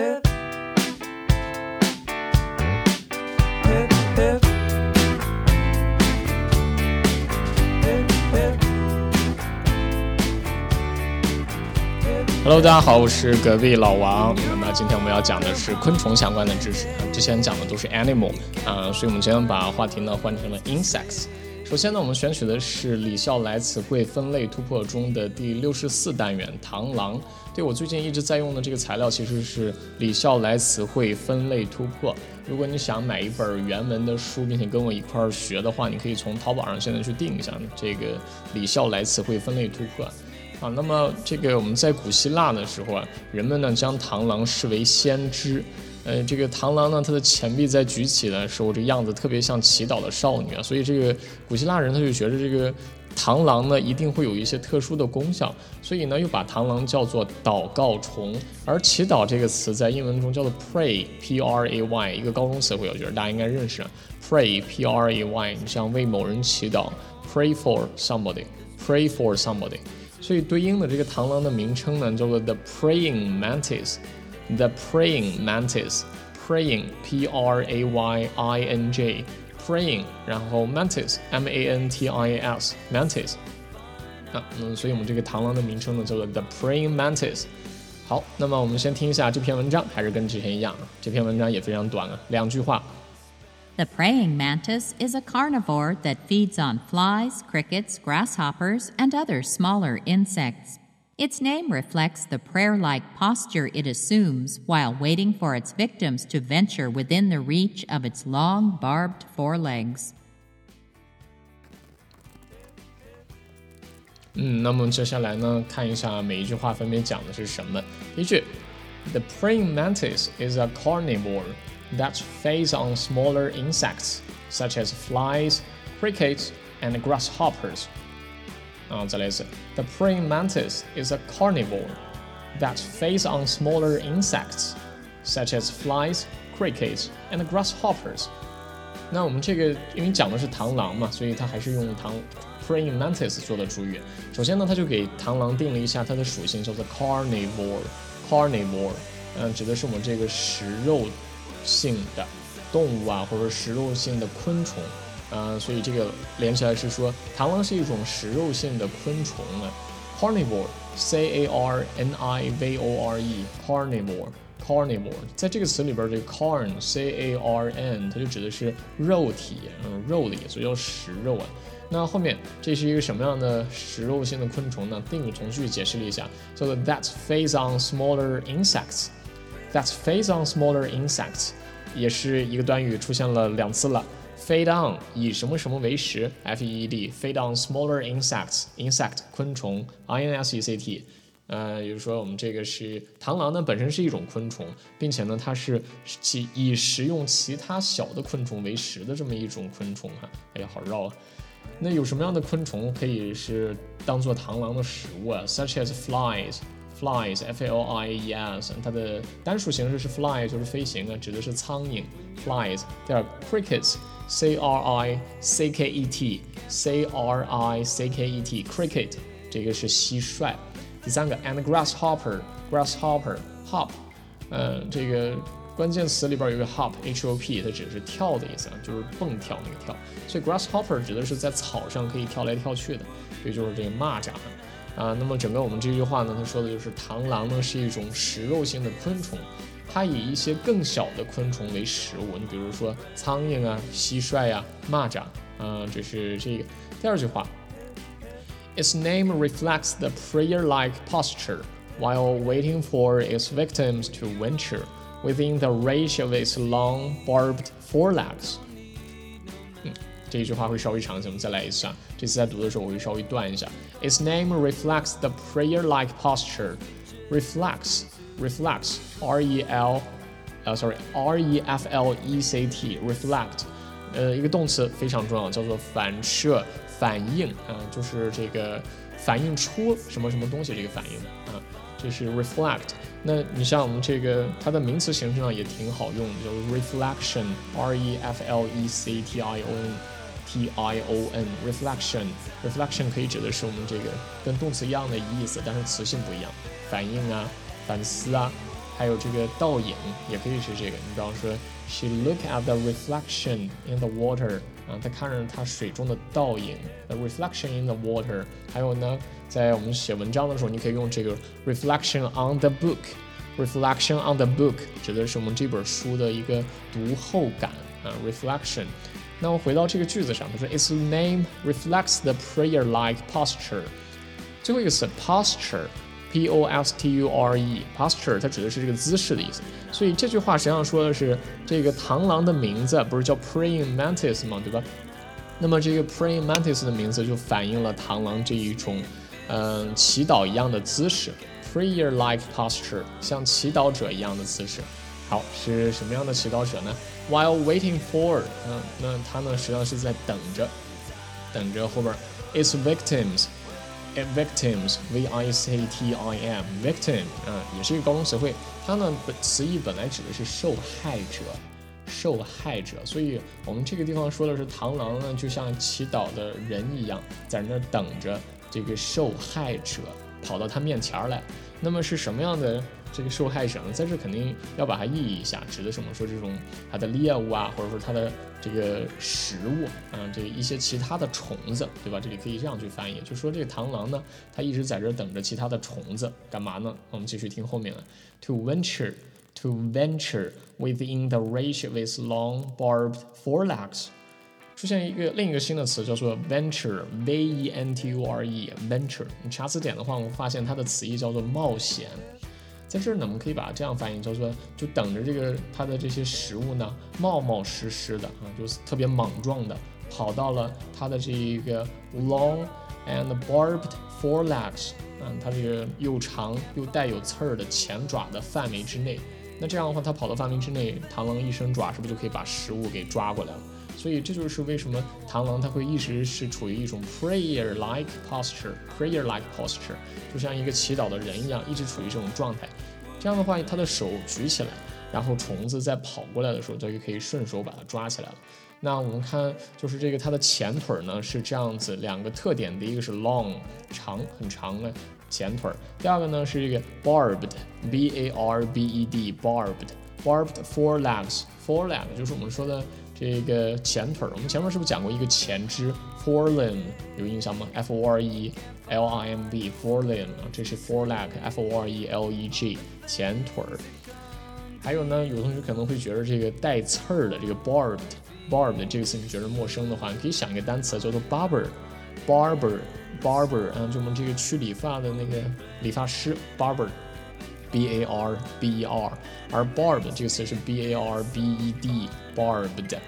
Hello，大家好，我是隔壁老王。那么今天我们要讲的是昆虫相关的知识。之前讲的都是 animal 啊，所以我们今天把话题呢换成了 insects。首先呢，我们选取的是李笑来词汇分类突破中的第六十四单元螳螂。对我最近一直在用的这个材料其实是李笑来词汇分类突破。如果你想买一本原文的书，并且跟我一块儿学的话，你可以从淘宝上现在去订一下这个李笑来词汇分类突破。啊，那么这个我们在古希腊的时候啊，人们呢将螳螂视为先知。呃，这个螳螂呢，它的前臂在举起的时候，这样子特别像祈祷的少女啊，所以这个古希腊人他就觉得这个螳螂呢一定会有一些特殊的功效，所以呢又把螳螂叫做祷告虫。而祈祷这个词在英文中叫做 pray，p r a y，一个高中词汇，我觉得大家应该认识，pray，p r a y，你像为某人祈祷，pray for somebody，pray for somebody。所以对应的这个螳螂的名称呢，叫做 the praying mantis mantis，the praying mantis，praying p r a y i n j，praying，然后 mantis m a n t i a s mantis，啊，嗯，所以我们这个螳螂的名称呢叫做 the praying mantis。好，那么我们先听一下这篇文章，还是跟之前一样，这篇文章也非常短啊，两句话。The praying mantis is a carnivore that feeds on flies, crickets, grasshoppers, and other smaller insects. Its name reflects the prayer like posture it assumes while waiting for its victims to venture within the reach of its long, barbed forelegs. 嗯，那么接下来呢，看一下每一句话分别讲的是什么。第一句，The praying mantis is a carnivore that feeds on smaller insects such as flies, crickets, and grasshoppers. 啊，再来一次 the praying mantis is a carnivore that feeds on smaller insects such as flies, crickets, and grasshoppers. 那我们这个因为讲的是螳螂嘛，所以它还是用螳 praying mantis 做的主语。首先呢，它就给螳螂定了一下它的属性，叫做 carnivore。carnivore，嗯，指的是我们这个食肉性的动物啊，或者食肉性的昆虫，啊，所以这个连起来是说，螳螂是一种食肉性的昆虫啊，carnivore，c a r n i v o r e，carnivore，carnivore，在这个词里边，这个 carn，c a r n，它就指的是肉体，嗯，肉类，所以叫食肉啊。那后面这是一个什么样的食肉性的昆虫呢？定语从句解释了一下，叫做 that feeds on smaller insects。That feeds on smaller insects，也是一个短语出现了两次了。Feed on 以什么什么为食，F E E D，feed on smaller insects，insect 昆虫，I N S E C T，呃，比如说我们这个是螳螂呢，本身是一种昆虫，并且呢，它是其以食用其他小的昆虫为食的这么一种昆虫哈。哎呀，好绕啊！那有什么样的昆虫可以是当做螳螂的食物啊？Such as flies。flies f l i e s，它的单数形式是 fly，就是飞行啊，指的是苍蝇 flies。第二 crickets c r i c k e t c r i c k e t cricket，这个是蟋蟀。第三个 and grasshopper grasshopper hop，呃，这个关键词里边有个 hop h o p，它指的是跳的意思啊，就是蹦跳那个跳。所以 grasshopper 指的是在草上可以跳来跳去的，所以就是这个蚂蚱。啊，那么整个我们这句话呢，它说的就是螳螂呢是一种食肉性的昆虫，它以一些更小的昆虫为食物。你比如说苍蝇啊、蟋蟀呀、蚂蚱，啊，这是这个第二句话。Its name reflects the prayer-like posture while waiting for its victims to venture within the reach of its long, barbed forelegs. 这一句话会稍微长一些，我们再来一次啊。这次在读的时候我会稍微断一下。Its name reflects the prayer-like posture. Reflect, reflect, R E L，呃，sorry, R E F L E C T, reflect，呃，一个动词非常重要，叫做反射、反应啊，就是这个反映出什么什么东西这个反应啊，这是 reflect。那你像我们这个它的名词形式上也挺好用的，叫做 reflection, R E F L E C T I O N。T I O N reflection reflection 可以指的是我们这个跟动词一样的意思，但是词性不一样，反应啊、反思啊，还有这个倒影也可以是这个。你比方说，She look at the reflection in the water，啊，她看着她水中的倒影，the reflection in the water。还有呢，在我们写文章的时候，你可以用这个 reflection on the book。reflection on the book 指的是我们这本书的一个读后感啊，reflection。那我回到这个句子上，他说，Its name reflects the prayer-like posture。最后一个词 posture，p o s t u r e，posture 它指的是这个姿势的意思。所以这句话实际上说的是这个螳螂的名字不是叫 praying mantis 吗？对吧？那么这个 praying mantis 的名字就反映了螳螂这一种嗯祈祷一样的姿势，prayer-like posture，像祈祷者一样的姿势。好，是什么样的祈祷者呢？While waiting for，嗯，那他呢实际上是在等着，等着后边，its victims，victims，v i c t i m，victim，嗯，也是一个高中词汇，它呢本词义本来指的是受害者，受害者，所以我们这个地方说的是螳螂呢就像祈祷的人一样，在那儿等着这个受害者跑到他面前来，那么是什么样的？这个受害者呢，在这肯定要把它意译一下，指的什么？说这种它的猎物啊，或者说它的这个食物，嗯，这一些其他的虫子，对吧？这里可以这样去翻译，就说这个螳螂呢，它一直在这等着其他的虫子，干嘛呢？我们继续听后面了，to venture，to venture within the reach of its long barbed forelegs，出现一个另一个新的词叫做 venture，v e n t u r e，venture。你查词典的话，我们发现它的词义叫做冒险。在这儿呢，我们可以把它这样翻译，叫做就等着这个它的这些食物呢，冒冒失失的啊，就是特别莽撞的跑到了它的这一个 long and barbed forelegs 啊，它这个又长又带有刺儿的前爪的范围之内。那这样的话，它跑到范围之内，螳螂一伸爪，是不是就可以把食物给抓过来了？所以这就是为什么螳螂它会一直是处于一种 prayer-like posture，prayer-like posture，就像一个祈祷的人一样，一直处于这种状态。这样的话，它的手举起来，然后虫子在跑过来的时候，就可以顺手把它抓起来了。那我们看，就是这个它的前腿呢是这样子，两个特点，第一个是 long 长很长的前腿，第二个呢是这个 barbed，b a r b e d，barbed，barbed four legs，four legs 就是我们说的。这个前腿儿，我们前面是不是讲过一个前肢 forelimb 有印象吗？F O R E L I M B forelimb 啊，这是 foreleg F O R E L E G 前腿儿。还有呢，有同学可能会觉得这个带刺儿的这个 barbed barbed 这个词你觉得陌生的话，你可以想一个单词叫做 barber barber barber 啊，就我们这个去理发的那个理发师 barber。B a r b e r，而 barb 这个词是 b a r b e d，barbed。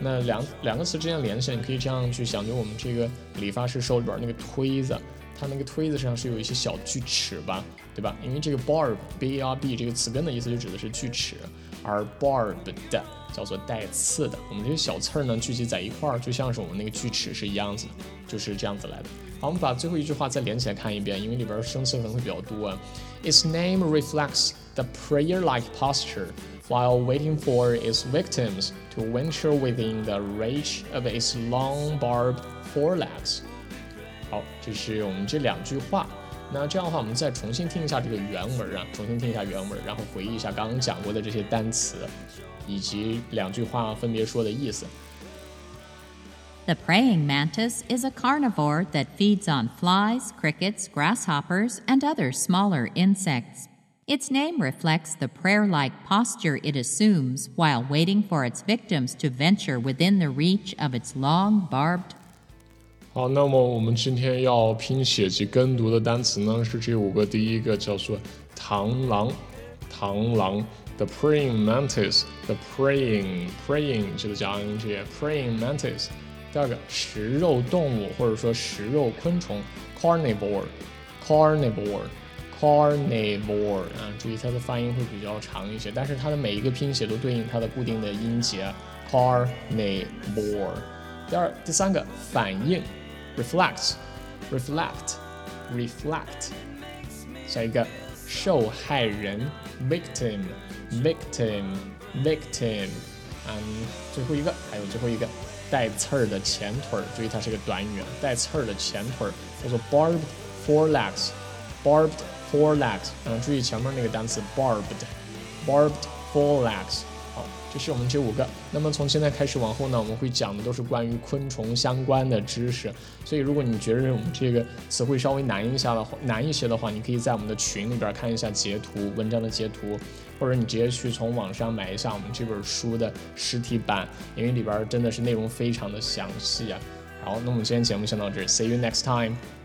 那两两个词之间联系，你可以这样去想，就我们这个理发师手里边那个推子，它那个推子上是有一些小锯齿吧，对吧？因为这个 barb b a r b 这个词根的意思就指的是锯齿，而 barbed 叫做带刺的。我们这些小刺儿呢聚集在一块儿，就像是我们那个锯齿是一样子的，就是这样子来的。好，我们把最后一句话再连起来看一遍，因为里边生词可能会比较多。Its name reflects the prayer-like posture while waiting for its victims to venture within the reach of its long barbed forelegs。好，这是我们这两句话。 那这样的话，我们再重新听一下这个原文啊，重新听一下原文，然后回忆一下刚刚讲过的这些单词，以及两句话分别说的意思。The praying mantis is a carnivore that feeds on flies, crickets, grasshoppers, and other smaller insects. Its name reflects the prayer like posture it assumes while waiting for its victims to venture within the reach of its long barbed 好，那么我们今天要拼写及跟读的单词呢是这五个。第一个叫做螳螂，螳螂，the praying mantis，the praying praying 这个加 ing，praying mantis。第二个食肉动物或者说食肉昆虫，carnivore，carnivore，carnivore 啊，注意它的发音会比较长一些，但是它的每一个拼写都对应它的固定的音节，carnivore。第二、第三个反应 ，reflect，reflect，reflect。下一个受害人，victim，victim，victim。嗯，最后一个还有最后一个。带刺儿的前腿儿，注意它是个短语啊，带刺儿的前腿儿叫做 barbed forelegs，barbed forelegs，嗯，注意前面那个单词 barbed， barbed forelegs。 这是我们这五个。那么从现在开始往后呢，我们会讲的都是关于昆虫相关的知识。所以如果你觉得我们这个词汇稍微难一下的话，难一些的话，你可以在我们的群里边看一下截图，文章的截图，或者你直接去从网上买一下我们这本书的实体版，因为里边真的是内容非常的详细啊。好，那我们今天节目先到这儿，See you next time。